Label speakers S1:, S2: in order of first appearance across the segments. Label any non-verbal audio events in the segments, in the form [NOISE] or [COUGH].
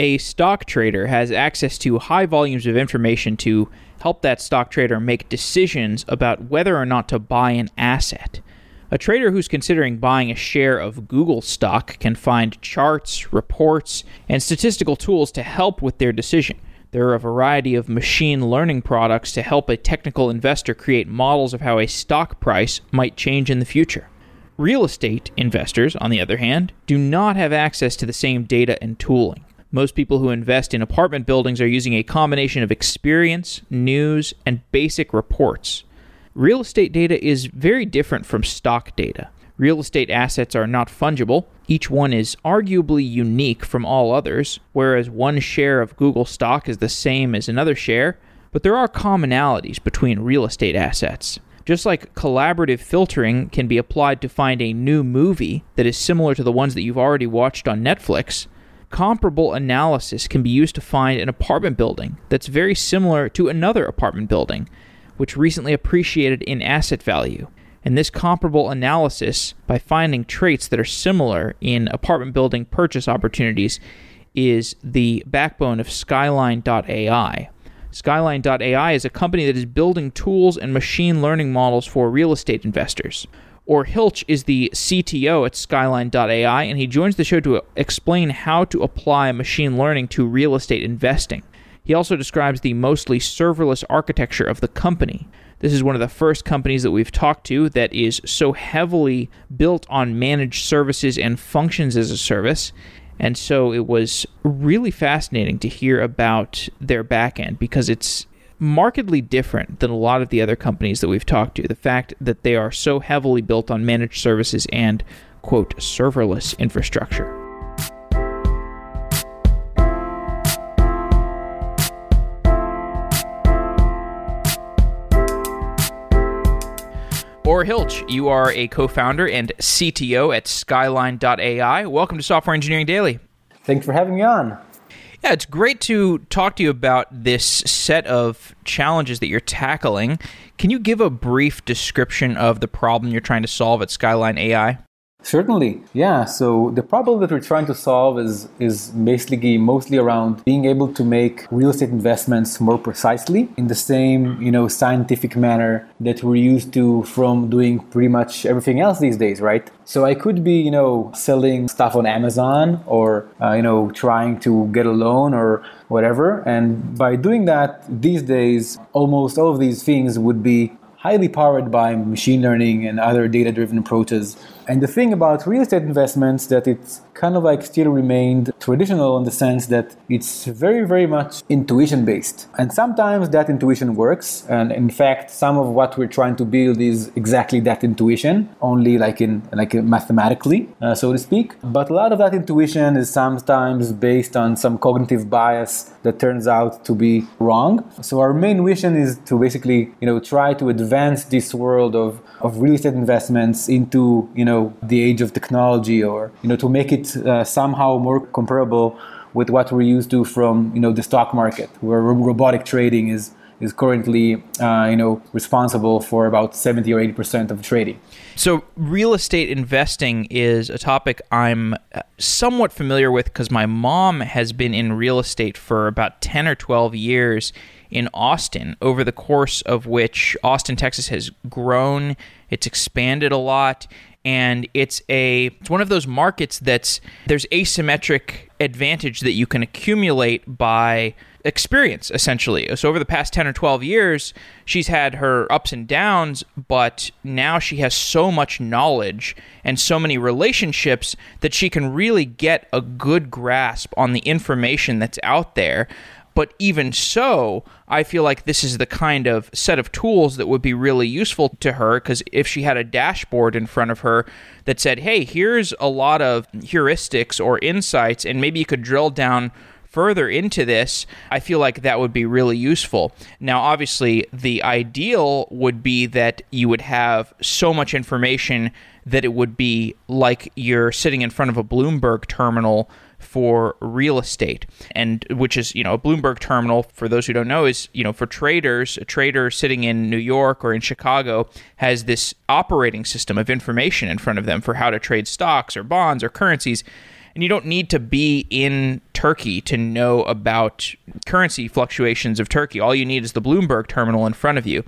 S1: A stock trader has access to high volumes of information to help that stock trader make decisions about whether or not to buy an asset. A trader who's considering buying a share of Google stock can find charts, reports, and statistical tools to help with their decision. There are a variety of machine learning products to help a technical investor create models of how a stock price might change in the future. Real estate investors, on the other hand, do not have access to the same data and tooling. Most people who invest in apartment buildings are using a combination of experience, news, and basic reports. Real estate data is very different from stock data. Real estate assets are not fungible. Each one is arguably unique from all others, whereas one share of Google stock is the same as another share, but there are commonalities between real estate assets. Just like collaborative filtering can be applied to find a new movie that is similar to the ones that you've already watched on Netflix, comparable analysis can be used to find an apartment building that's very similar to another apartment building, which recently appreciated in asset value. And this comparable analysis, by finding traits that are similar in apartment building purchase opportunities, is the backbone of Skyline.ai. Skyline.ai is a company that is building tools and machine learning models for real estate investors. Or Hiltch is the CTO at Skyline.ai, and he joins the show to explain how to apply machine learning to real estate investing. He also describes the mostly serverless architecture of the company. This is one of the first companies that we've talked to that is so heavily built on managed services and functions as a service. And so it was really fascinating to hear about their backend because it's markedly different than a lot of the other companies that we've talked to. The fact that they are so heavily built on managed services and, quote, serverless infrastructure. Or Hiltch, you are a co founder and CTO at Skyline.ai. Welcome to Software Engineering Daily.
S2: Thanks for having me on.
S1: Yeah, it's great to talk to you about this set of challenges that you're tackling. Can you give a brief description of the problem you're trying to solve at Skyline AI?
S2: Certainly, yeah. So the problem that we're trying to solve is is basically mostly around being able to make real estate investments more precisely in the same you know scientific manner that we're used to from doing pretty much everything else these days, right? So I could be you know selling stuff on Amazon or uh, you know trying to get a loan or whatever, and by doing that these days, almost all of these things would be highly powered by machine learning and other data driven approaches. And the thing about real estate investments that it's kind of like still remained traditional in the sense that it's very, very much intuition based. And sometimes that intuition works. And in fact, some of what we're trying to build is exactly that intuition, only like in like mathematically, uh, so to speak. But a lot of that intuition is sometimes based on some cognitive bias that turns out to be wrong. So our main mission is to basically, you know, try to advance this world of, of real estate investments into, you know, the age of technology or, you know, to make it uh, somehow more comparable with what we're used to from you know the stock market, where robotic trading is is currently uh, you know responsible for about 70 or 80 percent of trading.
S1: So real estate investing is a topic I'm uh, somewhat familiar with because my mom has been in real estate for about 10 or 12 years in Austin over the course of which Austin, Texas has grown, it's expanded a lot and it's a it's one of those markets that's there's asymmetric advantage that you can accumulate by experience essentially. So over the past 10 or 12 years, she's had her ups and downs, but now she has so much knowledge and so many relationships that she can really get a good grasp on the information that's out there. But even so, I feel like this is the kind of set of tools that would be really useful to her because if she had a dashboard in front of her that said, hey, here's a lot of heuristics or insights, and maybe you could drill down further into this, I feel like that would be really useful. Now, obviously, the ideal would be that you would have so much information that it would be like you're sitting in front of a Bloomberg terminal for real estate and which is you know a bloomberg terminal for those who don't know is you know for traders a trader sitting in new york or in chicago has this operating system of information in front of them for how to trade stocks or bonds or currencies and you don't need to be in Turkey to know about currency fluctuations of Turkey. All you need is the Bloomberg terminal in front of you.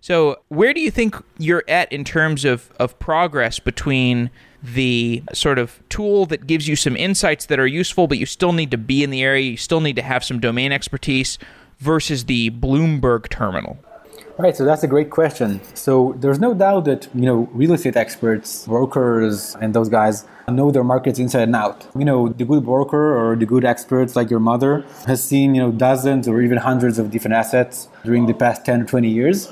S1: So, where do you think you're at in terms of, of progress between the sort of tool that gives you some insights that are useful, but you still need to be in the area, you still need to have some domain expertise, versus the Bloomberg terminal?
S2: Right, so that's a great question. So there's no doubt that you know real estate experts, brokers, and those guys know their markets inside and out. You know, the good broker or the good experts like your mother has seen you know dozens or even hundreds of different assets during the past 10 or 20 years.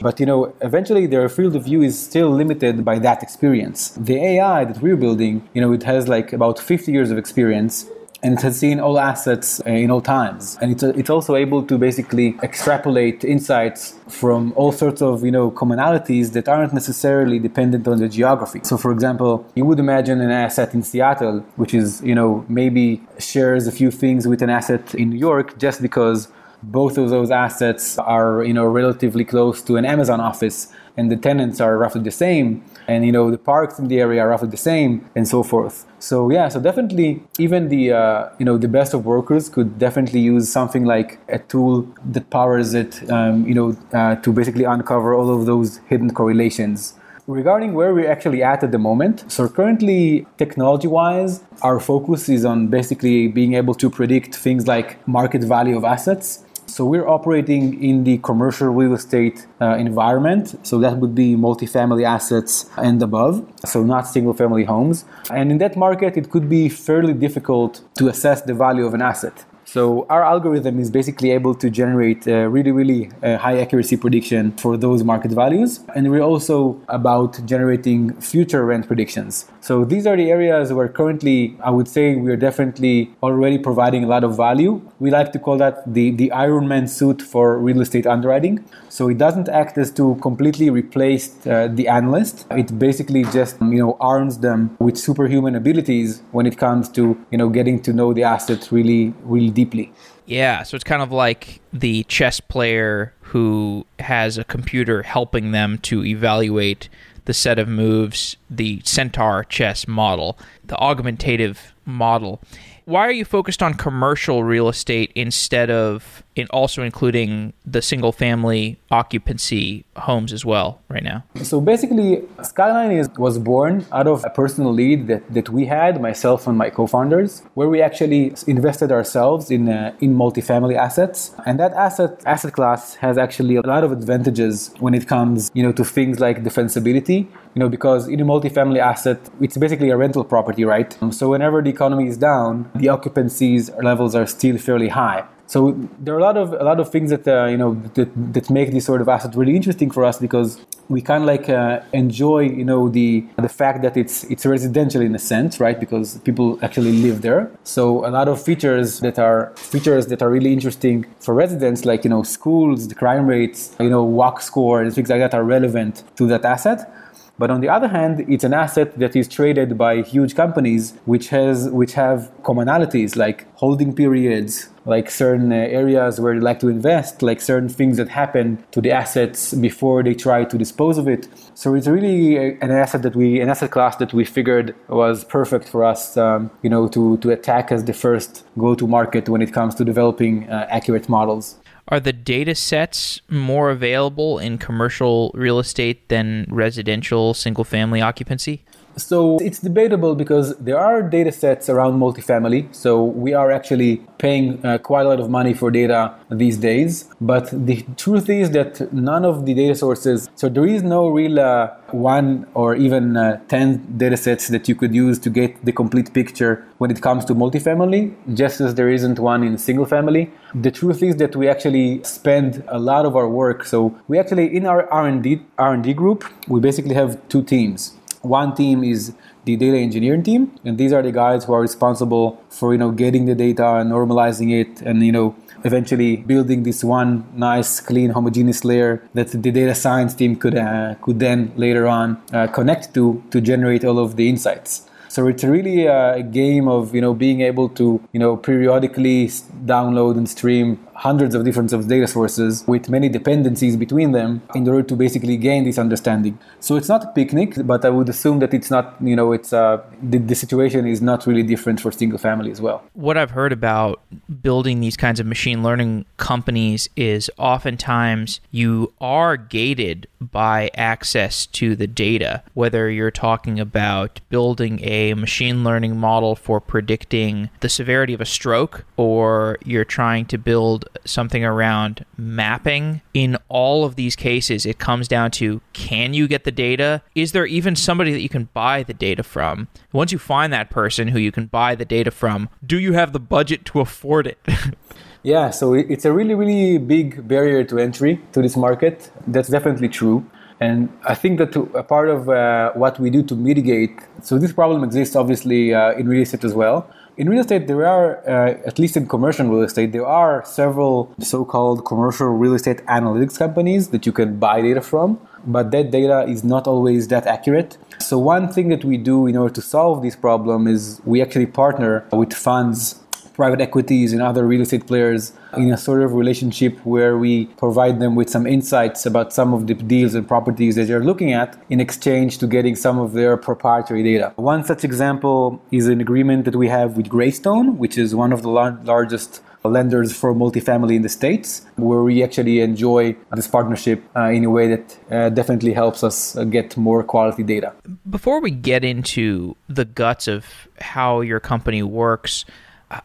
S2: But you know, eventually their field of view is still limited by that experience. The AI that we're building, you know, it has like about 50 years of experience and it has seen all assets uh, in all times and it's, it's also able to basically extrapolate insights from all sorts of you know commonalities that aren't necessarily dependent on the geography so for example you would imagine an asset in seattle which is you know maybe shares a few things with an asset in new york just because both of those assets are you know relatively close to an amazon office and the tenants are roughly the same and you know the parks in the area are roughly the same and so forth. So yeah so definitely even the uh, you know the best of workers could definitely use something like a tool that powers it um, you know uh, to basically uncover all of those hidden correlations. Regarding where we're actually at at the moment so currently technology wise our focus is on basically being able to predict things like market value of assets so we're operating in the commercial real estate uh, environment. So that would be multifamily assets and above. So not single family homes. And in that market, it could be fairly difficult to assess the value of an asset. So our algorithm is basically able to generate really, really uh, high accuracy prediction for those market values. And we're also about generating future rent predictions. So these are the areas where currently I would say we're definitely already providing a lot of value. We like to call that the, the Iron Man suit for real estate underwriting. So it doesn't act as to completely replace uh, the analyst. It basically just you know arms them with superhuman abilities when it comes to you know getting to know the asset really, really deeply.
S1: Yeah, so it's kind of like the chess player who has a computer helping them to evaluate the set of moves, the centaur chess model, the augmentative model. Why are you focused on commercial real estate instead of also including the single family occupancy homes as well right now?
S2: So basically, Skyline is, was born out of a personal lead that, that we had, myself and my co founders, where we actually invested ourselves in, uh, in multifamily assets. And that asset, asset class has actually a lot of advantages when it comes you know, to things like defensibility. You know, because in a multifamily asset, it's basically a rental property, right? So whenever the economy is down, the occupancies levels are still fairly high. So there are a lot of a lot of things that uh, you know that, that make this sort of asset really interesting for us because we kind of like uh, enjoy you know the the fact that it's it's residential in a sense, right? Because people actually live there. So a lot of features that are features that are really interesting for residents, like you know schools, the crime rates, you know walk score, and things like that, are relevant to that asset. But on the other hand, it's an asset that is traded by huge companies which has which have commonalities like holding periods, like certain uh, areas where they like to invest, like certain things that happen to the assets before they try to dispose of it. So it's really an asset that we an asset class that we figured was perfect for us, um, you know, to to attack as the first go-to market when it comes to developing uh, accurate models.
S1: Are the data sets more available in commercial real estate than residential single family occupancy?
S2: So it's debatable because there are data sets around multifamily. So we are actually paying uh, quite a lot of money for data these days. But the truth is that none of the data sources, so there is no real uh, one or even uh, 10 data sets that you could use to get the complete picture when it comes to multifamily, just as there isn't one in single family. The truth is that we actually spend a lot of our work. So we actually, in our R&D, R&D group, we basically have two teams one team is the data engineering team, and these are the guys who are responsible for you know getting the data and normalizing it, and you know eventually building this one nice, clean, homogeneous layer that the data science team could uh, could then later on uh, connect to to generate all of the insights. So it's really a game of you know being able to you know periodically download and stream hundreds of different data sources with many dependencies between them in order to basically gain this understanding. So it's not a picnic, but I would assume that it's not, you know, it's uh, the, the situation is not really different for single family as well.
S1: What I've heard about building these kinds of machine learning companies is oftentimes you are gated by access to the data, whether you're talking about building a machine learning model for predicting the severity of a stroke or you're trying to build something around mapping. In all of these cases, it comes down to can you get the data? Is there even somebody that you can buy the data from? Once you find that person who you can buy the data from, do you have the budget to afford it? [LAUGHS]
S2: yeah, so it's a really, really big barrier to entry to this market. That's definitely true. And I think that a part of uh, what we do to mitigate, so this problem exists obviously uh, in real estate as well. In real estate, there are, uh, at least in commercial real estate, there are several so called commercial real estate analytics companies that you can buy data from, but that data is not always that accurate. So, one thing that we do in order to solve this problem is we actually partner with funds private equities and other real estate players in a sort of relationship where we provide them with some insights about some of the deals and properties that they're looking at in exchange to getting some of their proprietary data. One such example is an agreement that we have with Greystone, which is one of the lar- largest lenders for multifamily in the states, where we actually enjoy this partnership uh, in a way that uh, definitely helps us uh, get more quality data.
S1: Before we get into the guts of how your company works,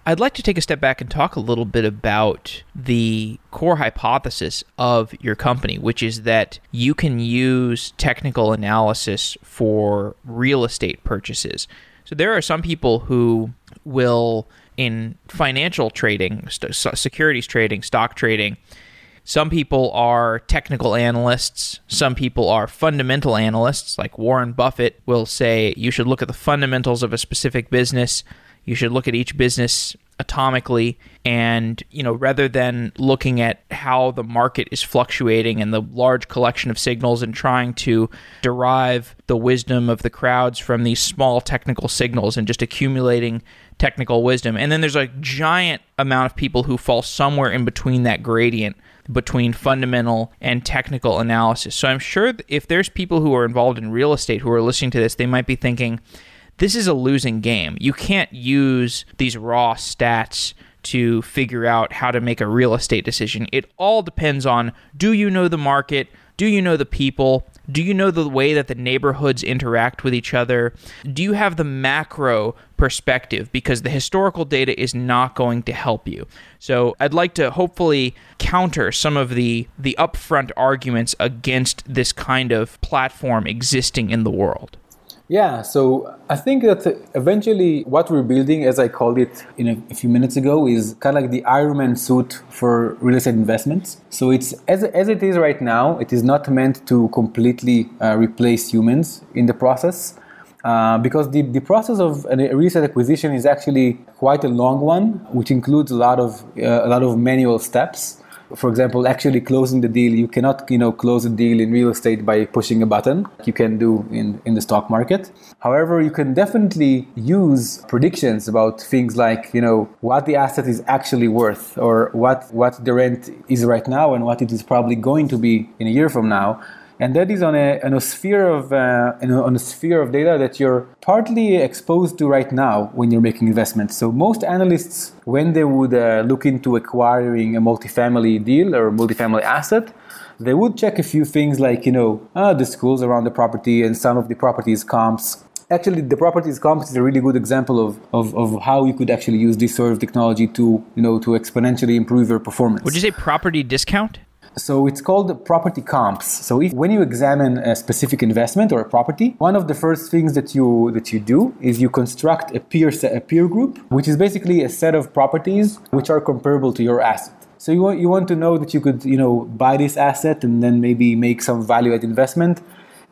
S1: I'd like to take a step back and talk a little bit about the core hypothesis of your company, which is that you can use technical analysis for real estate purchases. So there are some people who will, in financial trading, securities trading, stock trading, some people are technical analysts. Some people are fundamental analysts, like Warren Buffett will say you should look at the fundamentals of a specific business you should look at each business atomically and you know rather than looking at how the market is fluctuating and the large collection of signals and trying to derive the wisdom of the crowds from these small technical signals and just accumulating technical wisdom. And then there's a giant amount of people who fall somewhere in between that gradient between fundamental and technical analysis. So i'm sure if there's people who are involved in real estate who are listening to this they might be thinking this is a losing game. You can't use these raw stats to figure out how to make a real estate decision. It all depends on do you know the market? Do you know the people? Do you know the way that the neighborhoods interact with each other? Do you have the macro perspective? Because the historical data is not going to help you. So I'd like to hopefully counter some of the the upfront arguments against this kind of platform existing in the world.
S2: Yeah, so I think that eventually what we're building, as I called it in a, few minutes ago, is kind of like the Iron Man suit for real estate investments. So it's as, as it is right now, it is not meant to completely uh, replace humans in the process. Uh, because the, the process of a real estate acquisition is actually quite a long one, which includes a lot of uh, a lot of manual steps for example, actually closing the deal, you cannot, you know, close a deal in real estate by pushing a button. Like You can do in, in the stock market. However, you can definitely use predictions about things like, you know, what the asset is actually worth or what, what the rent is right now and what it is probably going to be in a year from now and that is on a, on a sphere of uh, on a sphere of data that you're partly exposed to right now when you're making investments. So most analysts, when they would uh, look into acquiring a multifamily deal or multifamily asset, they would check a few things like you know uh, the schools around the property and some of the properties comps. Actually the properties comps is a really good example of, of, of how you could actually use this sort of technology to you know to exponentially improve your performance.
S1: Would you say property discount
S2: so it's called property comps. So if when you examine a specific investment or a property, one of the first things that you that you do is you construct a peer set, a peer group, which is basically a set of properties which are comparable to your asset. So you want you want to know that you could you know buy this asset and then maybe make some value add investment,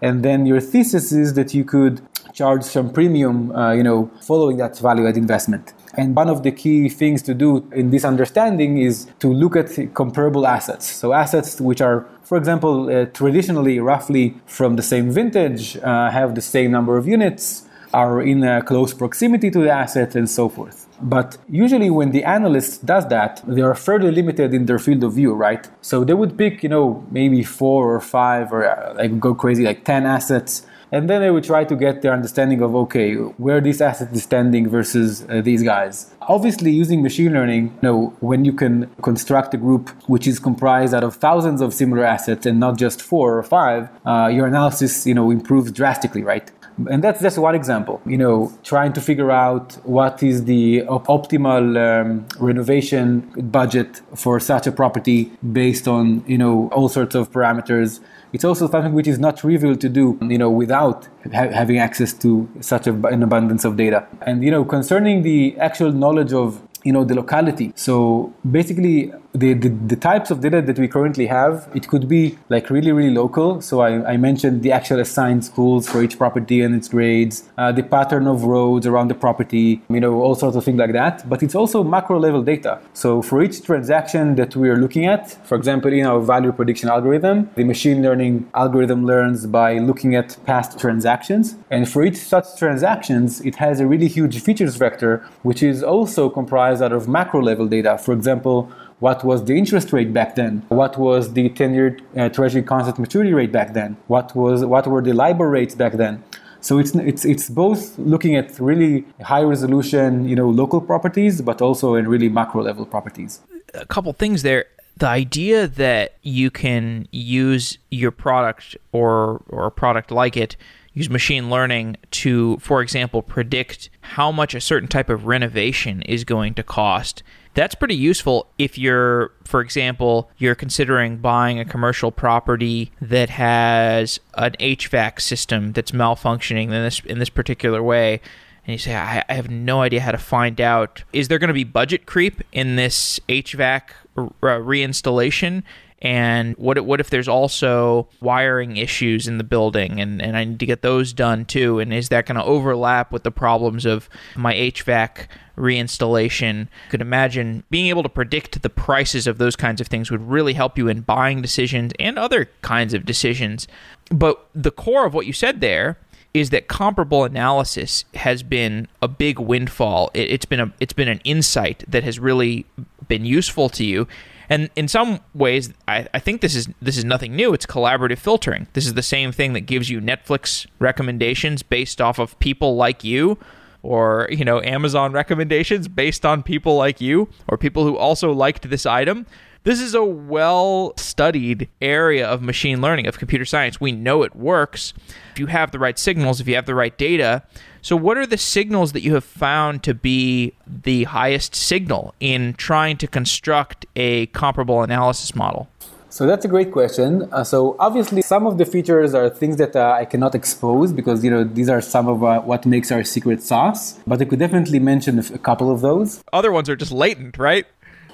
S2: and then your thesis is that you could charge some premium, uh, you know, following that value add investment. And one of the key things to do in this understanding is to look at comparable assets. So, assets which are, for example, uh, traditionally roughly from the same vintage, uh, have the same number of units, are in a close proximity to the asset, and so forth. But usually when the analyst does that, they are fairly limited in their field of view, right? So they would pick, you know, maybe four or five or uh, like go crazy, like 10 assets and then they would try to get their understanding of okay where this asset is standing versus uh, these guys? Obviously using machine learning you know when you can construct a group which is comprised out of thousands of similar assets and not just four or five uh, your analysis you know improves drastically right? And that's just one example you know trying to figure out what is the op- optimal um, renovation budget for such a property based on you know all sorts of parameters it's also something which is not trivial to do, you know, without ha- having access to such a, an abundance of data. And you know, concerning the actual knowledge of you know the locality. So basically the, the, the, types of data that we currently have it could be like really really local. So i, I mentioned the actual assigned schools for each property and its grades uh, the pattern of roads around the property you know all sorts of things like that. But it's also macro level data. So for each transaction that we are looking at for example in our value prediction algorithm the machine learning algorithm learns by looking at past transactions. And for each such transactions it has a really huge features vector which is also comprised out of macro level data. For example, what was the interest rate back then? What was the 10-year uh, Treasury constant maturity rate back then? What was what were the LIBOR rates back then? So it's it's it's both looking at really high resolution, you know, local properties, but also in really macro level properties.
S1: A couple things there. The idea that you can use your product or or a product like it use machine learning to, for example, predict how much a certain type of renovation is going to cost. That's pretty useful if you're, for example, you're considering buying a commercial property that has an HVAC system that's malfunctioning in this in this particular way. And you say, I, have no idea how to find out. Is there going to be budget creep in this HVAC re- reinstallation? And what what if there's also wiring issues in the building and, and I need to get those done too and is that going to overlap with the problems of my HVAC reinstallation could imagine being able to predict the prices of those kinds of things would really help you in buying decisions and other kinds of decisions but the core of what you said there is that comparable analysis has been a big windfall. It, has been a it's been an insight that has really been useful to you. And in some ways, I, I think this is this is nothing new. It's collaborative filtering. This is the same thing that gives you Netflix recommendations based off of people like you or you know Amazon recommendations based on people like you or people who also liked this item. This is a well studied area of machine learning, of computer science. We know it works. If you have the right signals, if you have the right data, so, what are the signals that you have found to be the highest signal in trying to construct a comparable analysis model?
S2: So that's a great question. Uh, so obviously, some of the features are things that uh, I cannot expose because you know these are some of uh, what makes our secret sauce. But I could definitely mention a couple of those.
S1: Other ones are just latent, right?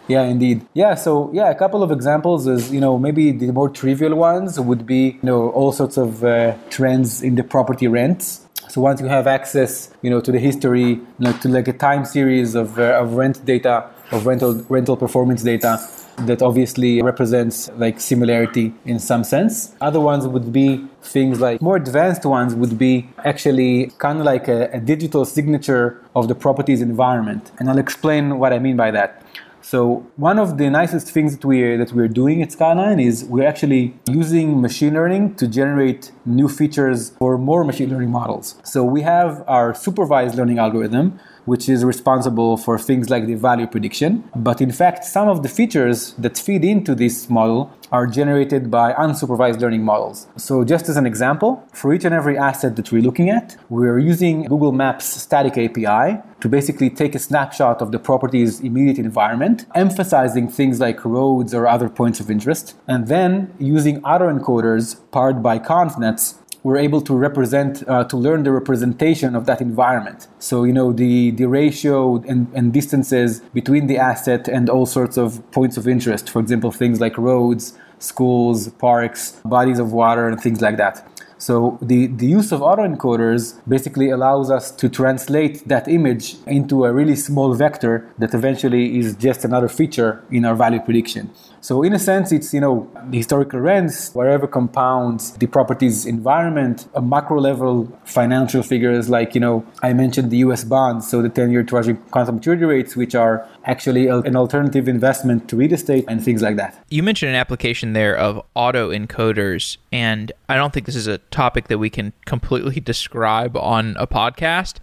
S2: Yeah, indeed. Yeah, so yeah, a couple of examples is you know maybe the more trivial ones would be you know all sorts of uh, trends in the property rents. So once you have access, you know, to the history, you know, to like a time series of, uh, of rent data, of rental rental performance data, that obviously represents like similarity in some sense. Other ones would be things like more advanced ones would be actually kind of like a, a digital signature of the property's environment. And I'll explain what I mean by that. So one of the nicest things that we're that we're doing at Skyline is we're actually using machine learning to generate new features for more machine learning models. So we have our supervised learning algorithm, which is responsible for things like the value prediction. But in fact, some of the features that feed into this model are generated by unsupervised learning models. So, just as an example, for each and every asset that we're looking at, we're using Google Maps static API to basically take a snapshot of the property's immediate environment, emphasizing things like roads or other points of interest, and then using autoencoders powered by ConvNets we're able to represent, uh, to learn the representation of that environment. So, you know, the, the ratio and, and distances between the asset and all sorts of points of interest. For example, things like roads, schools, parks, bodies of water, and things like that. So the, the use of autoencoders basically allows us to translate that image into a really small vector that eventually is just another feature in our value prediction. So in a sense, it's you know the historical rents, whatever compounds the property's environment, a macro level financial figures like you know I mentioned the U.S. bonds, so the 10-year Treasury constant maturity rates, which are actually an alternative investment to real estate and things like that.
S1: You mentioned an application there of auto encoders, and I don't think this is a topic that we can completely [LAUGHS] describe on a podcast,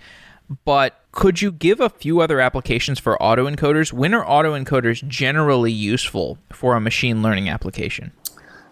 S1: but could you give a few other applications for autoencoders? When are autoencoders generally useful for a machine learning application?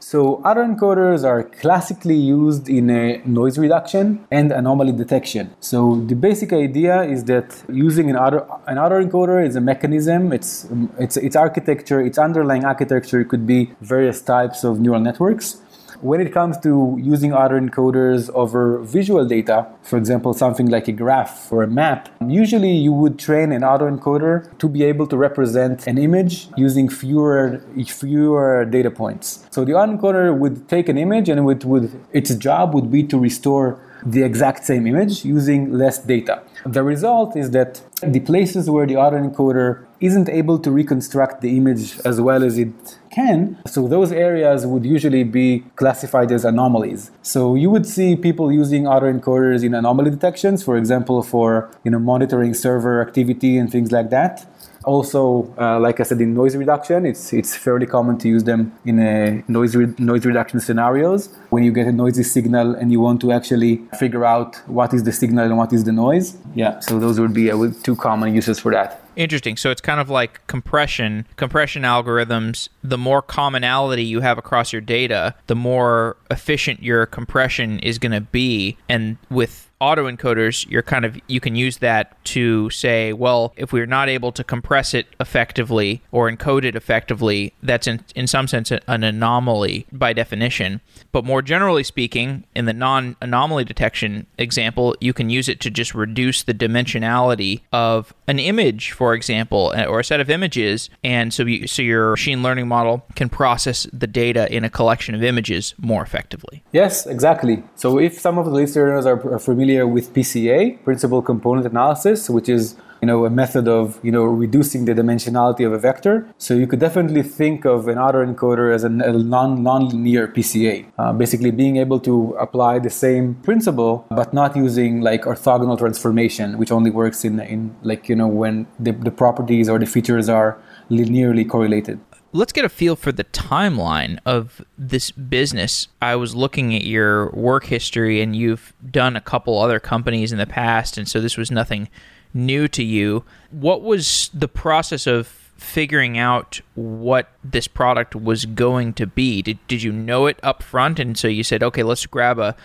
S2: So autoencoders are classically used in a noise reduction and anomaly detection. So the basic idea is that using an auto an autoencoder is a mechanism. It's it's its architecture, its underlying architecture could be various types of neural networks when it comes to using autoencoders over visual data, for example, something like a graph or a map, usually you would train an autoencoder to be able to represent an image using fewer fewer data points. So the autoencoder would take an image and it would, would its job would be to restore the exact same image using less data. The result is that the places where the autoencoder isn't able to reconstruct the image as well as it can, so those areas would usually be classified as anomalies. So you would see people using autoencoders in anomaly detections, for example, for you know monitoring server activity and things like that. Also, uh, like I said, in noise reduction, it's it's fairly common to use them in a noise re- noise reduction scenarios when you get a noisy signal and you want to actually figure out what is the signal and what is the noise. Yeah, so those would be uh, two common uses for that.
S1: Interesting. So it's kind of like compression, compression algorithms. The more commonality you have across your data, the more efficient your compression is going to be. And with autoencoders, you're kind of you can use that to say, well, if we're not able to compress it effectively or encode it effectively, that's in in some sense an anomaly by definition. But more generally speaking, in the non-anomaly detection example, you can use it to just reduce the dimensionality of an image, for example, eh, or a set of images, and so you, so your machine learning model can process the data in a collection of images more effectively.
S2: Yes, exactly. So if some of the listeners are familiar familiar with PCA, principal component analysis, which is you know a method of you know reducing the dimensionality of a vector. So you could definitely think of an autoencoder as a non non-linear PCA, uh, basically being able to apply the same principle but not using like orthogonal transformation, which only works in in like you know when the, the properties or the features are linearly correlated
S1: let's get a feel for the timeline of this business. I was looking at your work history, and you've done a couple other companies in the past, and so this was nothing new to you. What was the process of figuring out what this product was going to be? Did, did you know it up front? And so you said, okay, let's grab a,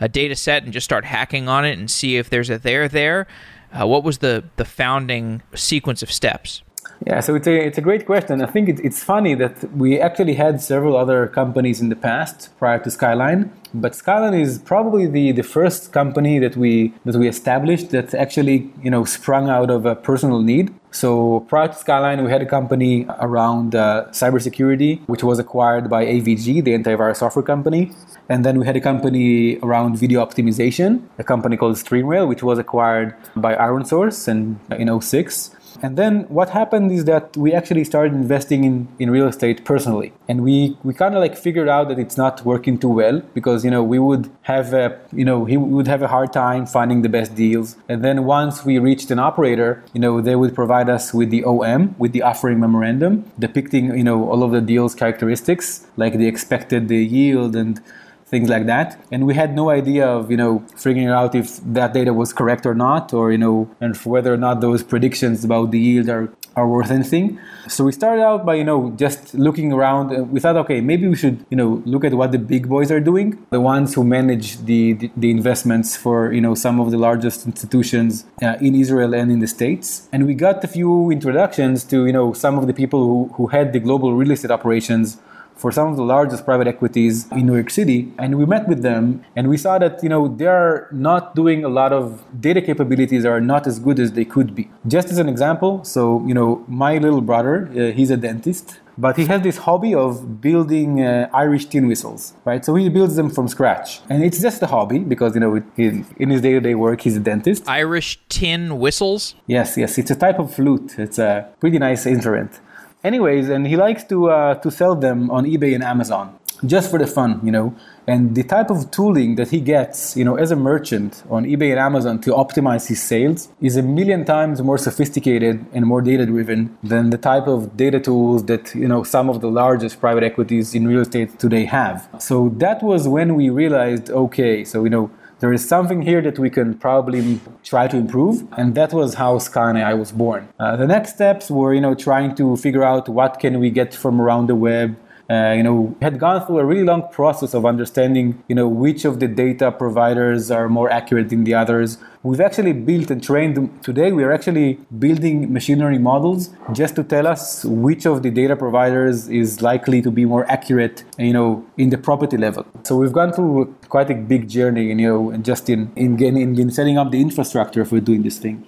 S1: a data set and just start hacking on it and see if there's a there there. Uh, what was the, the founding sequence of steps?
S2: Yeah, so it's a, it's a great question. I think it, it's funny that we actually had several other companies in the past prior to Skyline, but Skyline is probably the, the first company that we that we established that actually you know sprung out of a personal need. So prior to Skyline, we had a company around uh, cybersecurity, which was acquired by AVG, the antivirus software company. And then we had a company around video optimization, a company called StreamRail, which was acquired by ironSource in, in 06. And then what happened is that we actually started investing in, in real estate personally. And we, we kind of like figured out that it's not working too well because, you know, we would have a, you know, he would have a hard time finding the best deals. And then once we reached an operator, you know, they would provide us with the OM, with the offering memorandum, depicting, you know, all of the deal's characteristics, like the expected the yield and things like that. And we had no idea of, you know, figuring out if that data was correct or not, or, you know, and whether or not those predictions about the yield are, are worth anything. So we started out by, you know, just looking around. We thought, okay, maybe we should, you know, look at what the big boys are doing, the ones who manage the, the, the investments for, you know, some of the largest institutions uh, in Israel and in the States. And we got a few introductions to, you know, some of the people who, who had the global real estate operations for some of the largest private equities in New York City. And we met with them and we saw that, you know, they are not doing a lot of data capabilities are not as good as they could be. Just as an example, so, you know, my little brother, uh, he's a dentist but he has this hobby of building uh, Irish tin whistles, right? So he builds them from scratch, and it's just a hobby because you know he, in his day-to-day work he's a dentist.
S1: Irish tin whistles.
S2: Yes, yes, it's a type of flute. It's a pretty nice instrument. Anyways, and he likes to uh, to sell them on eBay and Amazon just for the fun, you know. And the type of tooling that he gets, you know, as a merchant on eBay and Amazon to optimize his sales is a million times more sophisticated and more data driven than the type of data tools that, you know, some of the largest private equities in real estate today have. So that was when we realized, okay, so, you know, there is something here that we can probably try to improve and that was how skyline ai was born. Uh, the next steps were you know trying to figure out what can we get from around the web uh, you know, had gone through a really long process of understanding, you know, which of the data providers are more accurate than the others. We've actually built and trained today. We are actually building machine learning models just to tell us which of the data providers is likely to be more accurate, you know, in the property level. So we've gone through quite a big journey, you know, just in in, in, in setting up the infrastructure for doing this thing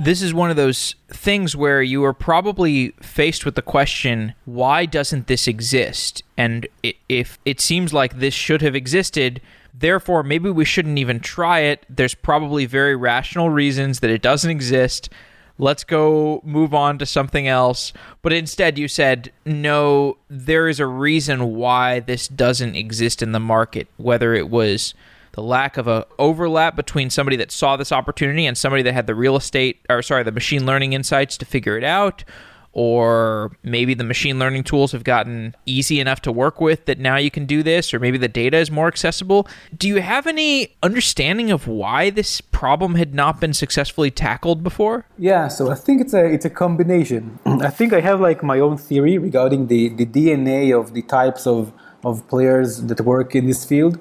S1: this is one of those things where you are probably faced with the question why doesn't this exist? And if it seems like this should have existed therefore maybe we shouldn't even try it. There's probably very rational reasons that it doesn't exist. Let's go move on to something else. But instead you said no there is a reason why this doesn't exist in the market whether it was the lack of a overlap between somebody that saw this opportunity and somebody that had the real estate or sorry the machine learning insights to figure it out or maybe the machine learning tools have gotten easy enough to work with that now you can do this or maybe the data is more accessible. Do you have any understanding of why this problem had not been successfully tackled before?
S2: Yeah so i think it's a it's a combination. [CLEARS THROAT] I think i have like my own theory regarding the the dna of the types of of players that work in this field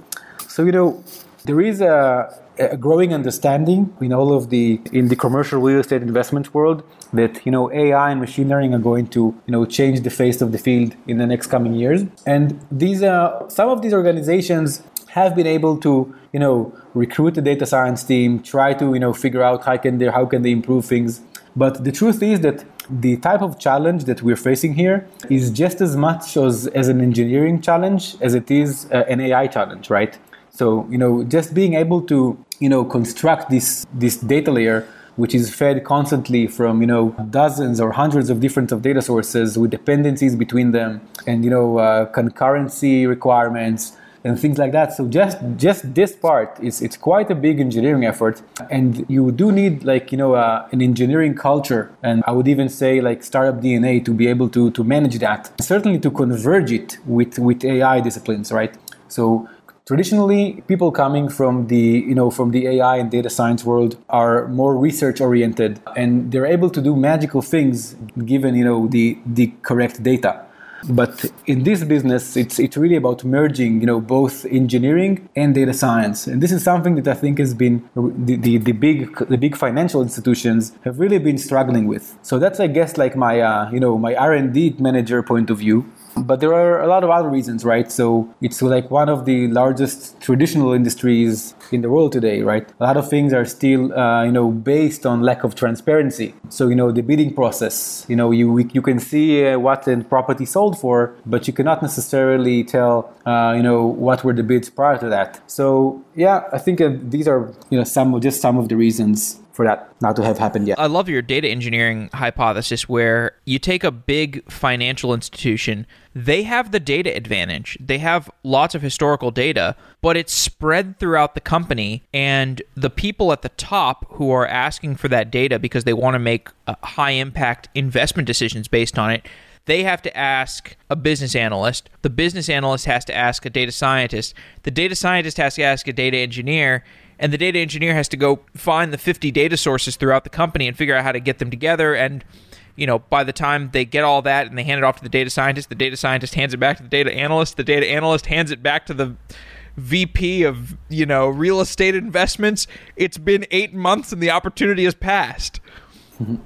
S2: so, you know, there is a, a growing understanding in all of the in the commercial real estate investment world that you know AI and machine learning are going to you know change the face of the field in the next coming years. And these uh, some of these organizations have been able to you know recruit a data science team, try to you know figure out how can they how can they improve things. But the truth is that the type of challenge that we're facing here is just as much as, as an engineering challenge as it is uh, an AI challenge, right? So, you know, just being able to, you know, construct this, this data layer which is fed constantly from you know dozens or hundreds of different of data sources with dependencies between them and you know uh, concurrency requirements and things like that. So just just this part is it's quite a big engineering effort. And you do need like you know uh, an engineering culture and i would even say like startup dna to be able to to manage that. Certainly to converge it with with ai disciplines right? So Traditionally, people coming from the you know from the AI and data science world are more research oriented, and they're able to do magical things given you know the the correct data. But in this business, it's it's really about merging, you know, both engineering and data science, and this is something that I think has been the, the, the big the big financial institutions have really been struggling with. So that's I guess like my uh, you know my R and D manager point of view. But there are a lot of other reasons, right? So it's like one of the largest traditional industries in the world today, right? A lot of things are still, uh, you know, based on lack of transparency. So you know, the bidding process, you know, you you can see uh, what the property sold for, but you cannot necessarily tell, uh, you know, what were the bids prior to that. So yeah, I think uh, these are you know some just some of the reasons for that not to have happened yet.
S1: I love your data engineering hypothesis where you take a big financial institution, they have the data advantage. They have lots of historical data, but it's spread throughout the company and the people at the top who are asking for that data because they want to make high impact investment decisions based on it they have to ask a business analyst. The business analyst has to ask a data scientist. The data scientist has to ask a data engineer and the data engineer has to go find the 50 data sources throughout the company and figure out how to get them together. And you know by the time they get all that and they hand it off to the data scientist the data scientist hands it back to the data analyst. The data analyst hands it back to the VP of you know real estate investments. It's been 8 months and the opportunity has passed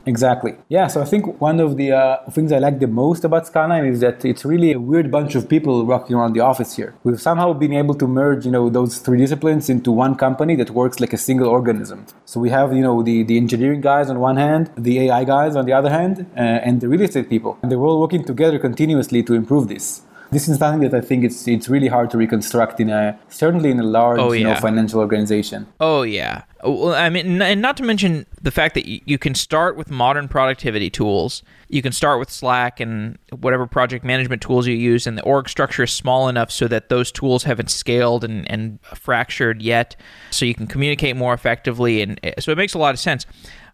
S2: Exactly. Yeah. So I think one of the uh, things I like the most about Skyline is that it's really a weird bunch of people working around the office here. We've somehow been able to merge, you know, those three disciplines into one company that works like a single organism. So we have, you know, the, the engineering guys on one hand, the AI guys on the other hand, uh, and the real estate people. And they're all working together continuously to improve this this is something that I think it's it's really hard to reconstruct in a certainly in a large oh, yeah. you know, financial organization.
S1: Oh yeah. Well, I mean, and not to mention the fact that you can start with modern productivity tools. You can start with Slack and whatever project management tools you use, and the org structure is small enough so that those tools haven't scaled and, and fractured yet, so you can communicate more effectively. And eh, so it makes a lot of sense.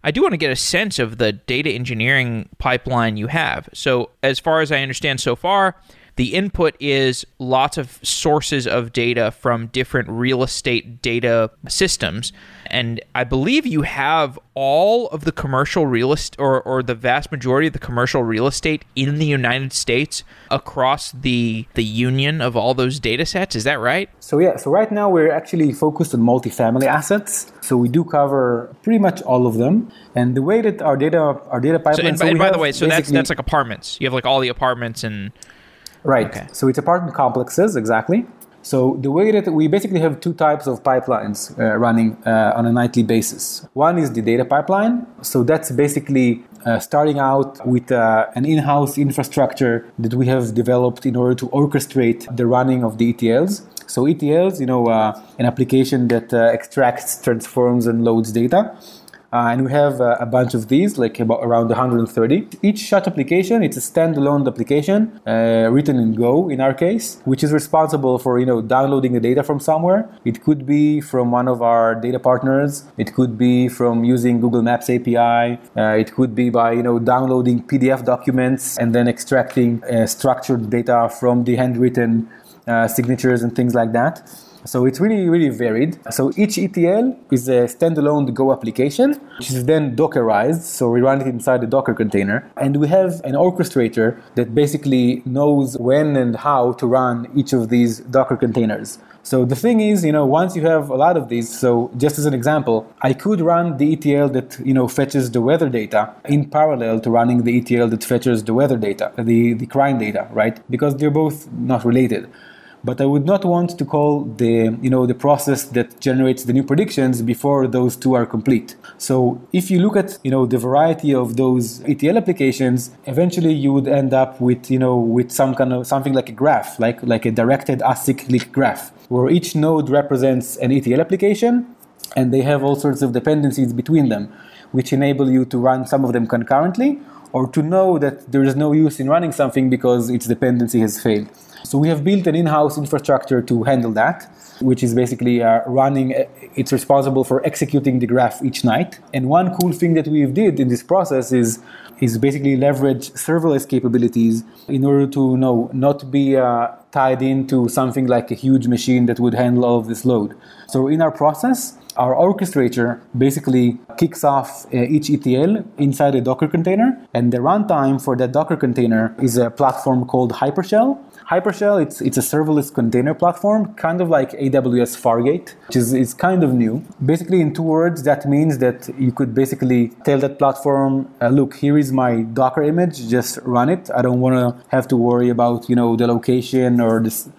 S1: I do want to get a sense of the data engineering pipeline you have. So, as far as I understand so far, the input is lots of sources of data from different real estate data systems. And I believe you have all of the commercial real estate, or, or the vast majority of the commercial real estate in the United States across the the union of all those data sets. Is that right?
S2: So yeah. So right now we're actually focused on multifamily assets. So we do cover pretty much all of them. And the way that our data our data pipeline. So,
S1: and,
S2: so
S1: and by the way, so that's that's like apartments. You have like all the apartments and
S2: Right. Okay. So it's apartment complexes, exactly. So the way that we basically have two types of pipelines uh, running uh, on a nightly basis. One is the data pipeline. So that's basically uh, starting out with uh, an in-house infrastructure that we have developed in order to orchestrate the running of the ETLs. So ETLs, you know, uh, an application that uh, extracts, transforms, and loads data. Uh, and we have uh, a bunch of these, like about around 130. Each shot application, it's a standalone application uh, written in Go in our case, which is responsible for you know downloading the data from somewhere. It could be from one of our data partners. It could be from using Google Maps API. Uh, it could be by you know downloading PDF documents and then extracting uh, structured data from the handwritten uh, signatures and things like that. So it's really, really varied. So each ETL is a standalone Go application, which is then Dockerized. So we run it inside the Docker container. And we have an orchestrator that basically knows when and how to run each of these Docker containers. So the thing is, you know, once you have a lot of these, so just as an example, I could run the ETL that, you know, fetches the weather data in parallel to running the ETL that fetches the weather data, the, the crime data, right? Because they're both not related but I would not want to call the you know the process that generates the new predictions before those two are complete. So if you look at you know the variety of those ETL applications, eventually you would end up with you know with some kind of something like a graph, like like a directed acyclic graph, where each node represents an ETL application, and they have all sorts of dependencies between them, which enable you to run some of them concurrently, or to know that there is no use in running something because its dependency has failed. So we have built an in-house infrastructure to handle that, which is basically uh, running. Uh, it's responsible for executing the graph each night. And one cool thing that we did in this process is is basically leverage serverless capabilities in order to know not be uh, tied into something like a huge machine that would handle all of this load. So in our process, our orchestrator basically kicks off uh, each ETL inside a Docker container, and the runtime for that Docker container is a platform called Hypershell. Hypershell, it's, it's a serverless container platform, kind of like AWS Fargate, which is, is kind of new. Basically, in two words, that means that you could basically tell that platform, uh, look, here is my Docker image, just run it. I don't want to have to worry about, you know, the location or this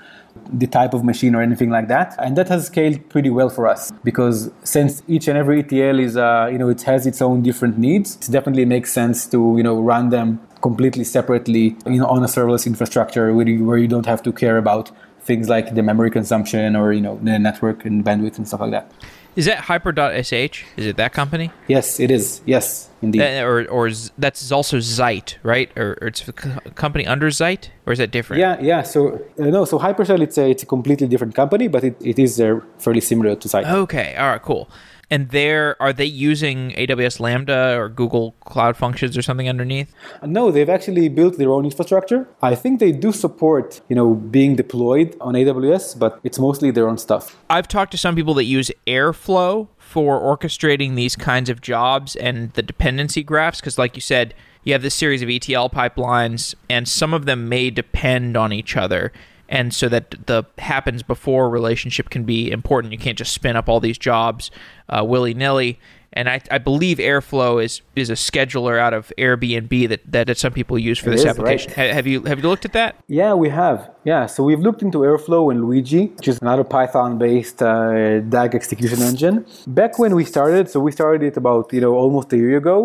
S2: the type of machine or anything like that. And that has scaled pretty well for us because since each and every ETL is, uh, you know, it has its own different needs, it definitely makes sense to, you know, run them completely separately you know, on a serverless infrastructure where you, where you don't have to care about things like the memory consumption or you know the network and bandwidth and stuff like that.
S1: Is that Hyper.sh? Is it that company?
S2: Yes, it is. Yes, indeed.
S1: That, or or that's also Zeit, right? Or, or, it's a company under Zeit, or is that different?
S2: Yeah, yeah. So uh, no, so Hypershell it's a it's a completely different company, but it, it is uh, fairly similar to Zeit.
S1: Okay, all right, cool and there are they using AWS Lambda or Google Cloud Functions or something underneath?
S2: No, they've actually built their own infrastructure. I think they do support, you know, being deployed on AWS, but it's mostly their own stuff.
S1: I've talked to some people that use Airflow for orchestrating these kinds of jobs and the dependency graphs because like you said, you have this series of ETL pipelines and some of them may depend on each other and so that the happens before relationship can be important. You can't just spin up all these jobs uh, willy nilly. and I, I believe Airflow is is a scheduler out of Airbnb that, that some people use for
S2: It
S1: this
S2: is,
S1: application.
S2: right.
S1: Have you have you looked at that?
S2: Yeah, we have. Yeah, so we've looked into Airflow and Luigi, which is another Python-based uh, DAG execution engine. Back when we started, so we started it about you know almost a year ago.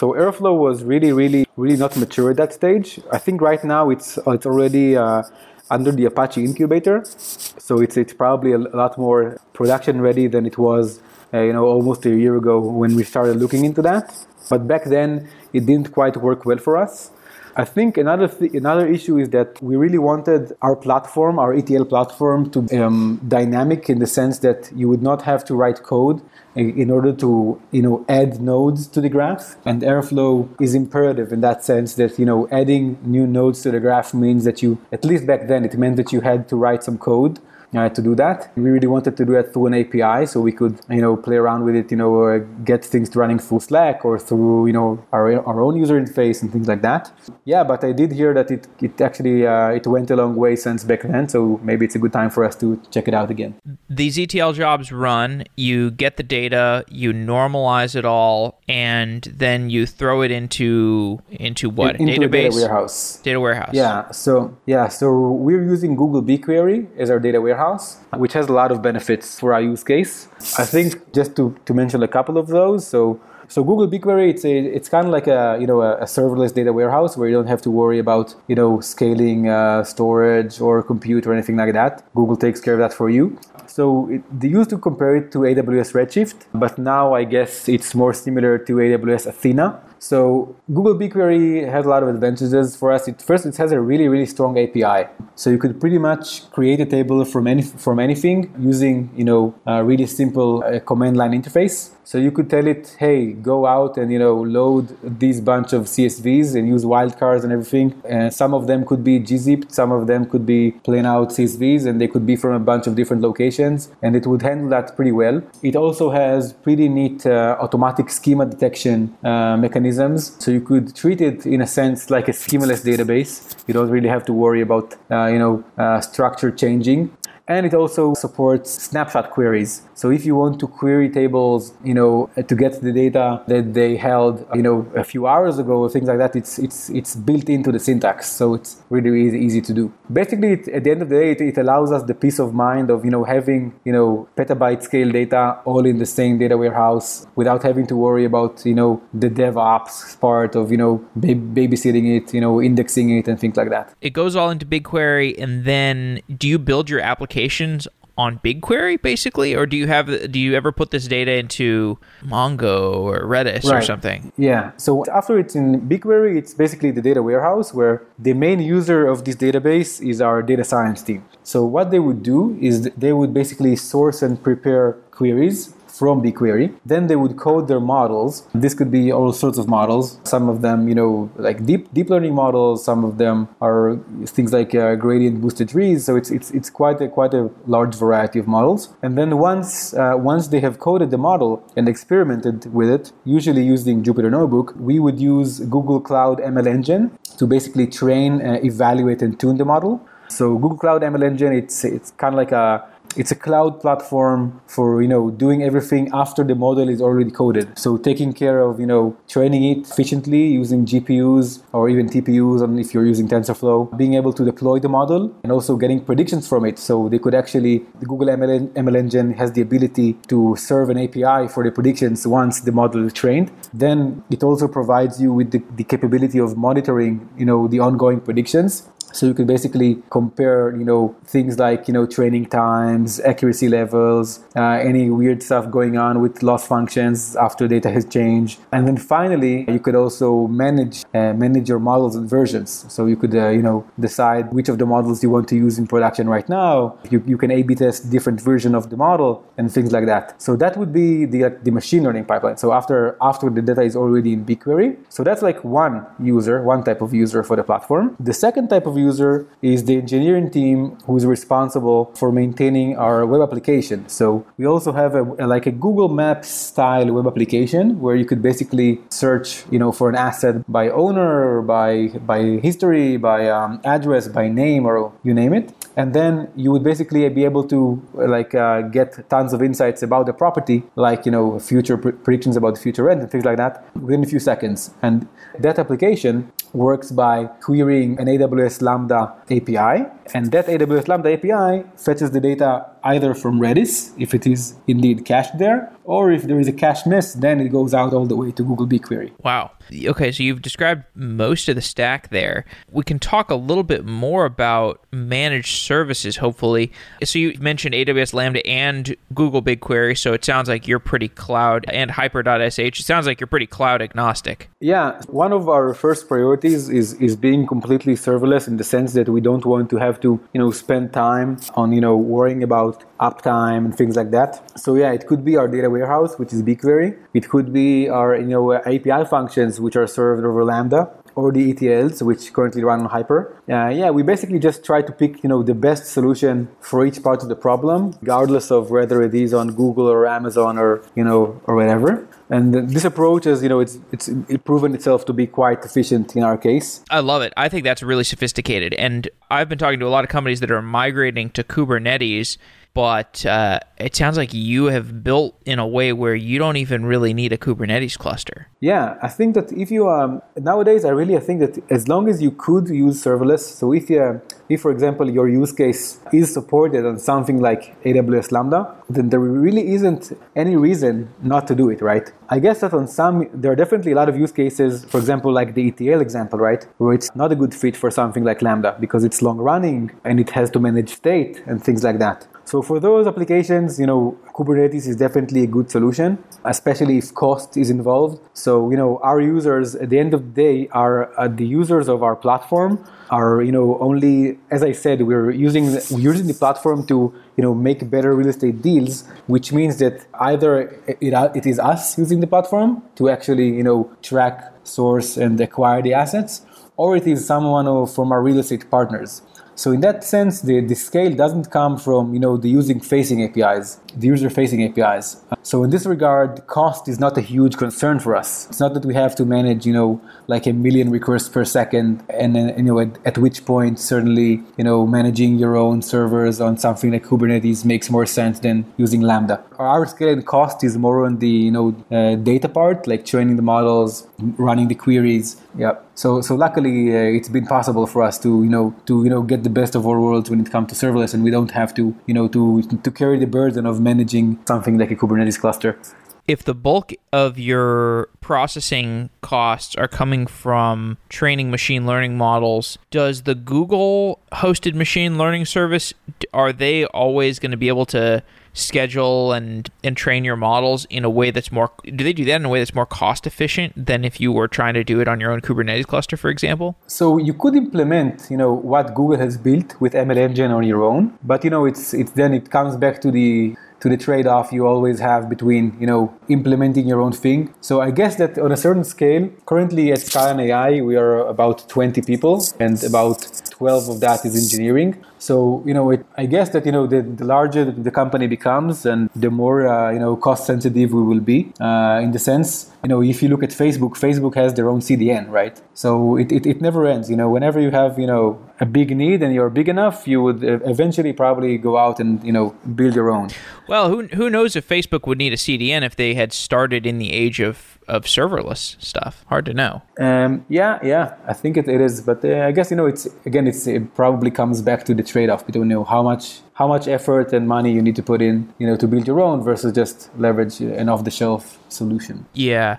S2: So Airflow was really, really, really not mature at that stage. I think right now it's it's already uh, under the Apache incubator, so it's it's probably a lot more production ready than it was uh, you know almost a year ago when we started looking into that. But back then it didn't quite work well for us. I think another th- another issue is that we really wanted our platform, our ETL platform, to be um, dynamic in the sense that you would not have to write code in order to you know add nodes to the graph. And Airflow is imperative in that sense that you know adding new nodes to the graph means that you at least back then it meant that you had to write some code uh, to do that. We really wanted to do it through an API, so we could, you know, play around with it, you know, uh, get things running through Slack or through, you know, our, our own user interface and things like that. Yeah, but I did hear that it, it actually uh, it went a long way since back then, so maybe it's a good time for us to check it out again.
S1: These ETL jobs run. You get the data, you normalize it all, and then you throw it into into what
S2: into
S1: database
S2: data warehouse.
S1: Data warehouse.
S2: Yeah, so yeah, so we're using Google BigQuery as our data warehouse, which has a lot of benefits for our use case. I think just to, to mention a couple of those. So so Google BigQuery, it's a it's kind of like a you know a, serverless data warehouse where you don't have to worry about you know scaling uh, storage or compute or anything like that. Google takes care of that for you. So it, they used to compare it to AWS Redshift, but now I guess it's more similar to AWS Athena. So Google BigQuery has a lot of advantages for us. It, first, it has a really, really strong API. So you could pretty much create a table from any from anything using you know a really simple uh, command line interface. So you could tell it, hey, go out and you know load these bunch of CSVs and use wildcards and everything. And some of them could be gzipped, some of them could be plain out CSVs, and they could be from a bunch of different locations, and it would handle that pretty well. It also has pretty neat uh, automatic schema detection uh, mechanisms, so you could treat it in a sense like a schemaless database. You don't really have to worry about uh, you know uh, structure changing and it also supports snapshot queries. So if you want to query tables, you know, to get the data that they held, you know, a few hours ago or things like that, it's it's it's built into the syntax, so it's really easy, to do. Basically, it, at the end of the day, it, it allows us the peace of mind of you know having you know petabyte scale data all in the same data warehouse without having to worry about you know the DevOps part of you know bab- babysitting it, you know, indexing it and things like that.
S1: It goes all into BigQuery, and then do you build your applications on BigQuery basically, or do you have do you ever put this data into Mongo or Redis or something?
S2: Yeah. So after it's in BigQuery, it's basically the data warehouse where the main user of this database is our data science team. So what they would do is they would basically source and prepare queries from BigQuery. Then they would code their models. This could be all sorts of models. Some of them, you know, like deep deep learning models. Some of them are things like uh, gradient boosted trees. So it's it's it's quite a quite a large variety of models. And then once uh, once they have coded the model and experimented with it, usually using Jupyter Notebook, we would use Google Cloud ML Engine to basically train, uh, evaluate, and tune the model. So Google Cloud ML Engine, it's it's kind of like a it's a cloud platform for you know doing everything after the model is already coded. So taking care of you know training it efficiently using gpus or even tpus and if you're using tensorflow being able to deploy the model and also getting predictions from it. So they could actually the google ml, ML engine has the ability to serve an api for the predictions once the model is trained. Then it also provides you with the, the capability of monitoring you know the ongoing predictions so you can basically compare, you know, things like you know training times, accuracy levels, uh, any weird stuff going on with loss functions after data has changed, and then finally you could also manage uh, manage your models and versions. So you could uh, you know decide which of the models you want to use in production right now. You, you can A/B test different version of the model and things like that. So that would be the the machine learning pipeline. So after after the data is already in BigQuery, so that's like one user, one type of user for the platform. The second type of user is the engineering team who's responsible for maintaining our web application. So we also have a, a, like a Google Maps style web application where you could basically search, you know, for an asset by owner, by by history, by um, address, by name, or you name it. and then you would basically be able to like uh, get tons of insights about the property, like you know future pr- predictions about the future rent and things like that within a few seconds. And that application works by querying an AWS Lambda API, and that AWS Lambda API fetches the data either from Redis, if it is indeed cached there, or if there is a cache miss, then it goes out all the way to Google BigQuery.
S1: Wow. Okay, so you've described most of the stack there. We can talk a little bit more about managed services, hopefully. So you mentioned AWS Lambda and Google BigQuery, so it sounds like you're pretty cloud and Hyper.sh. It sounds like you're pretty cloud agnostic.
S2: Yeah, one of our first priorities is is being completely serverless in the sense that we don't want to have to, you know, spend time on, you know, worrying about uptime and things like that. So yeah, it could be our data warehouse, which is BigQuery. It could be our you know API functions, which are served over Lambda, or the ETLs, which currently run on Hyper. Uh, yeah, we basically just try to pick you know the best solution for each part of the problem, regardless of whether it is on Google or Amazon or you know or whatever. And this approach is, you know, it's it's proven itself to be quite efficient in our case.
S1: I love it. I think that's really sophisticated. And I've been talking to a lot of companies that are migrating to Kubernetes but uh, it sounds like you have built in a way where you don't even really need a Kubernetes cluster.
S2: Yeah, I think that if you um, nowadays, I really I think that as long as you could use serverless, so if you, if for example your use case is supported on something like AWS Lambda, then there really isn't any reason not to do it, right? I guess that on some there are definitely a lot of use cases, for example, like the ETL example, right, where it's not a good fit for something like Lambda because it's long running and it has to manage state and things like that. So for those applications, you know, Kubernetes is definitely a good solution, especially if cost is involved. So, you know, our users at the end of the day are uh, the users of our platform are, you know, only as I said, we're using we're using the platform to, you know, make better real estate deals, which means that either it, it is us using the platform to actually, you know, track, source and acquire the assets, or it is someone from our real estate partners. So in that sense, the, the scale doesn't come from you know the using facing APIs, the user facing APIs. So in this regard, cost is not a huge concern for us. It's not that we have to manage you know like a million requests per second, and then you know at, at which point certainly you know managing your own servers on something like Kubernetes makes more sense than using Lambda. Our scale and cost is more on the you know uh, data part, like training the models, running the queries. Yeah. So so luckily uh, it's been possible for us to you know to you know get the best of all worlds when it comes to serverless, and we don't have to, you know, to to carry the burden of managing something like a Kubernetes cluster.
S1: If the bulk of your processing costs are coming from training machine learning models, does the Google hosted machine learning service are they always going to be able to schedule and and train your models in a way that's more do they do that in a way that's more cost efficient than if you were trying to do it on your own Kubernetes cluster for example?
S2: So you could implement you know what Google has built with ML engine on your own but you know it's it's then it comes back to the to the trade-off you always have between you know implementing your own thing. So i guess that on a certain scale currently at Skyline ai we are about 20 people and about 12 of that is engineering so you know, it, I guess that you know the, the larger the company becomes, and the more uh, you know cost sensitive we will be. Uh, in the sense, you know, if you look at Facebook, Facebook has their own CDN, right? So it, it, it never ends. You know, whenever you have you know a big need and you're big enough, you would eventually probably go out and you know build your own.
S1: Well, who who knows if Facebook would need a CDN if they had started in the age of of serverless stuff. Hard to know.
S2: Um, yeah, yeah, I think it, it is, but uh, I guess you know it's again it's it probably comes back to the trade-off between you know how much how much effort and money you need to put in you know to build your own versus just leverage an off-the-shelf solution.
S1: Yeah,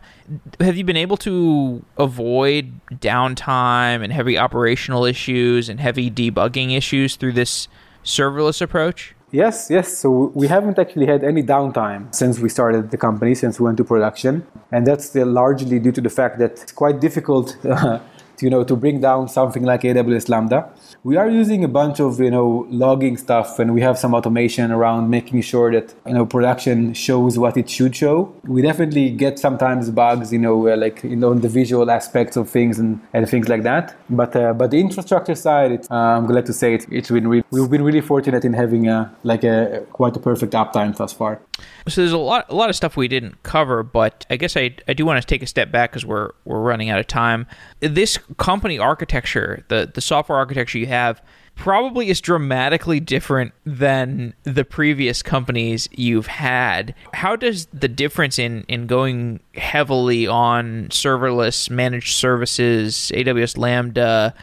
S1: have you been able to avoid downtime and heavy operational issues and heavy debugging issues through this serverless approach?
S2: Yes, yes. So we haven't actually had any downtime since we started the company, since we went to production. And that's largely due to the fact that it's quite difficult [LAUGHS] to, you know, to bring down something like AWS Lambda. We are using a bunch of you know logging stuff, and we have some automation around making sure that you know production shows what it should show. We definitely get sometimes bugs, you know, uh, like you know the visual aspects of things and, and things like that. But uh, but the infrastructure side, it, uh, I'm glad to say it, it's been re- we've been really fortunate in having a like a quite a perfect uptime thus far.
S1: So there's a lot a lot of stuff we didn't cover, but I guess I I do want to take a step back because we're we're running out of time. This company architecture, the the software architecture you have, probably is dramatically different than the previous companies you've had. How does the difference in in going heavily on serverless managed services, AWS Lambda,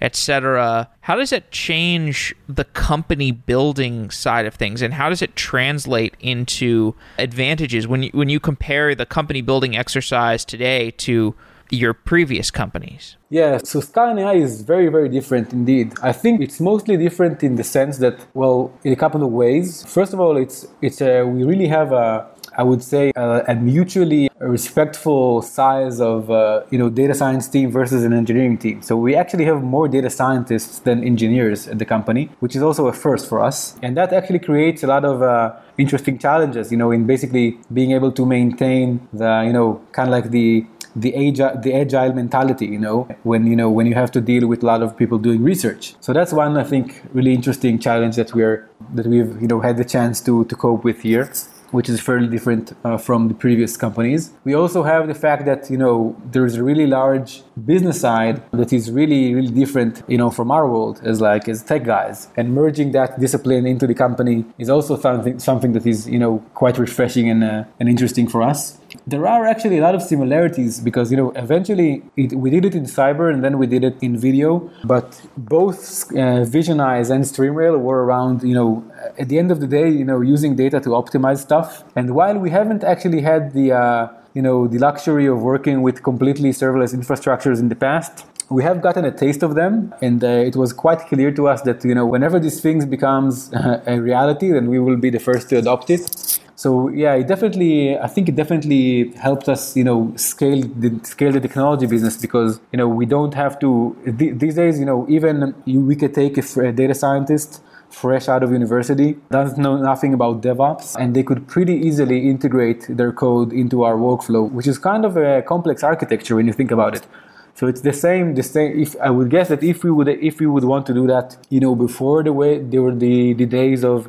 S1: etc. How does that change the company building side of things, and how does it translate into advantages when you, when you compare the company building exercise today to your previous companies?
S2: Yeah, so Skyline AI is very, very different indeed. I think it's mostly different in the sense that, well, in a couple of ways. First of all, it's it's a, we really have a I would say a, a mutually respectful size of uh, you know data science team versus an engineering team. So we actually have more data scientists than engineers at the company, which is also a first for us, and that actually creates a lot of uh, interesting challenges. You know, in basically being able to maintain the you know kind of like the the agile, the agile mentality, you know, when you know when you have to deal with a lot of people doing research. So that's one I think really interesting challenge that we're that we've you know had the chance to to cope with here which is fairly different uh, from the previous companies. We also have the fact that you know there is a really large business side that is really really different you know from our world as like as tech guys, and merging that discipline into the company is also something something that is you know quite refreshing and uh, and interesting for us. There are actually a lot of similarities because you know eventually it, we did it in cyber and then we did it in video, but both uh, Visionize and StreamRail were around you know at the end of the day you know using data to optimize stuff. And while we haven't actually had the uh, you know the luxury of working with completely serverless infrastructures in the past, we have gotten a taste of them and uh, it was quite clear to us that you know whenever these things becomes [LAUGHS] a reality then we will be the first to adopt it so yeah, it definitely. I think it definitely helped us, you know, scale the scale the technology business because you know we don't have to these days. You know, even we could take a data scientist fresh out of university, doesn't know nothing about DevOps, and they could pretty easily integrate their code into our workflow, which is kind of a complex architecture when you think about it. So it's the same. The same. If I would guess that if we would if we would want to do that, you know, before the way there were the the days of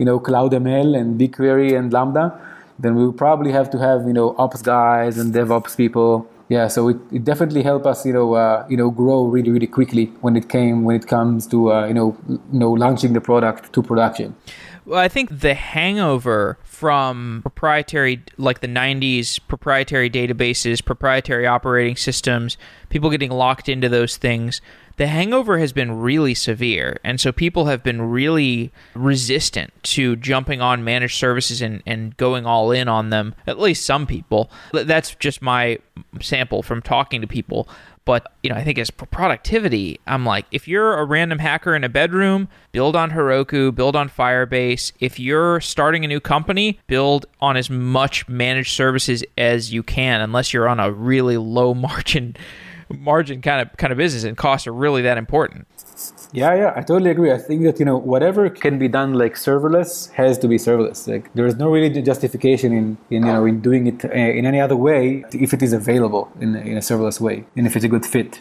S2: you know, Cloud ML and BigQuery and Lambda, then we probably have to have, you know, ops guys and DevOps people. Yeah, so it, it definitely helped us, you know, uh, you know, grow really, really quickly when it came when it comes to, uh, you know, you know, launching the product to production.
S1: Well, I think the hangover from proprietary, like the 90s, proprietary databases, proprietary operating systems, people getting locked into those things, the hangover has been really severe. And so people have been really resistant to jumping on managed services and, and going all in on them, at least some people. That's just my sample from talking to people. But you know, I think as productivity, I'm like, if you're a random hacker in a bedroom, build on Heroku, build on Firebase. If you're starting a new company, build on as much managed services as you can, unless you're on a really low [LAUGHS] margin margin kind of kind of business, and costs are really that important.
S2: Yeah, yeah, I totally agree. I think that you know whatever can be done like serverless has to be serverless. Like there is no really justification in, in you know in doing it uh, in any other way if it is available in, in a serverless way and if it's a good fit.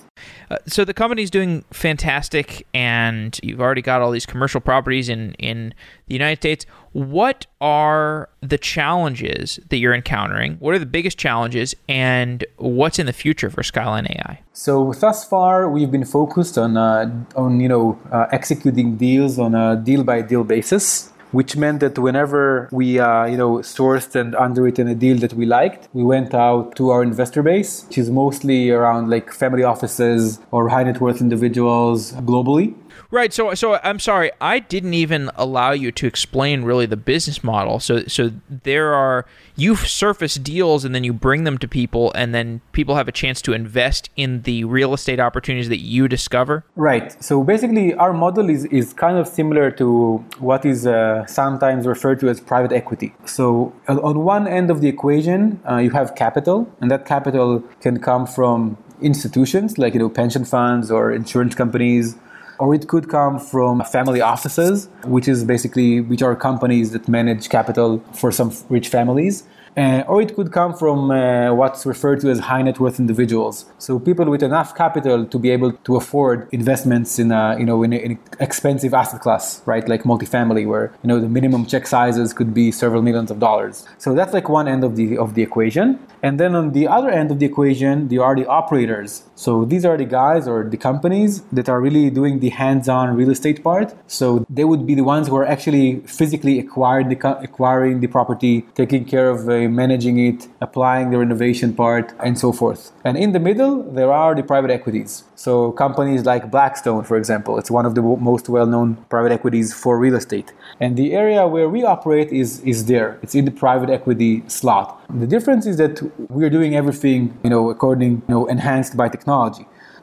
S1: Uh, so the company's doing fantastic, and you've already got all these commercial properties in in the United States. What are the challenges that you're encountering? What are the biggest challenges, and what's in the future for Skyline AI?
S2: So thus far, we've been focused on uh, on you know uh, executing deals on a deal by deal basis which meant that whenever we uh, you know sourced and underwritten a deal that we liked, we went out to our investor base, which is mostly around like family offices or high net worth individuals globally.
S1: Right. So, so I'm sorry, I didn't even allow you to explain really the business model. So, so there are you surface deals and then you bring them to people, and then people have a chance to invest in the real estate opportunities that you discover.
S2: Right. So basically, our model is is kind of similar to what is uh, sometimes referred to as private equity. So on one end of the equation, uh, you have capital, and that capital can come from institutions like you know pension funds or insurance companies or it could come from family offices, which is basically which are companies that manage capital for some rich families. uh, or it could come from uh, what's referred to as high net worth individuals. So people with enough capital to be able to afford investments in a you know in, an expensive asset class, right? Like multifamily, where you know the minimum check sizes could be several millions of dollars. So that's like one end of the of the equation. And then on the other end of the equation, there are the operators. So these are the guys or the companies that are really doing the hands-on real estate part. So they would be the ones who are actually physically acquiring the, acquiring the property, taking care of uh, managing it, applying the renovation part, and so forth. And in the middle, there are the private equities. So companies like Blackstone, for example, it's one of the most well-known private equities for real estate. And the area where we operate is is there. It's in the private equity slot. The difference is that we're doing everything, you know, according, you know, enhanced by technology.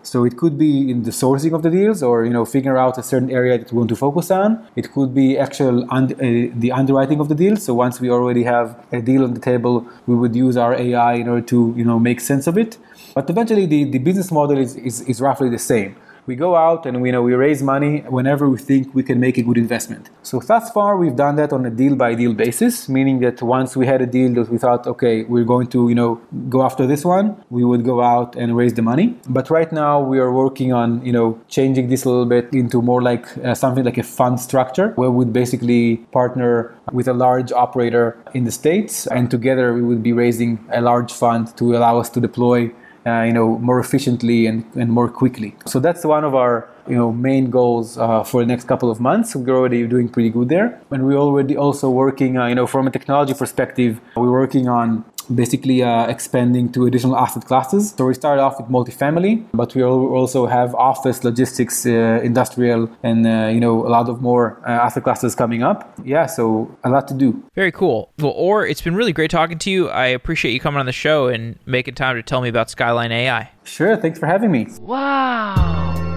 S2: So it could be in the sourcing of the deals, or you know, figure out a certain area that we want to focus on. It could be actual un- uh, the underwriting of the deal. So once we already have a deal on the table, we would use our AI in order to you know make sense of it. But eventually, the, the business model is, is, is roughly the same we go out and we know we raise money whenever we think we can make a good investment. So thus far we've done that on a deal by deal basis, meaning that once we had a deal that we thought, okay, we're going to, you know, go after this one, we would go out and raise the money. But right now we are working on, you know, changing this a little bit into more like uh, something like a fund structure where we would basically partner with a large operator in the States and together we would be raising a large fund to allow us to deploy uh, you know, more efficiently and, and more quickly. So that's one of our you know main goals uh, for the next couple of months. We're already doing pretty good there, and we're already also working. Uh, you know, from a technology perspective, we're working on basically uh, expanding to additional asset classes. So we started off with multifamily, but we also have office, logistics, uh, industrial, and uh, you know a lot of more uh, asset classes coming up. Yeah, so a lot to do.
S1: Very cool. Well, Or, it's been really great talking to you. I appreciate you coming on the show and making time to tell me about Skyline AI.
S2: Sure. Thanks for having me.
S1: Wow.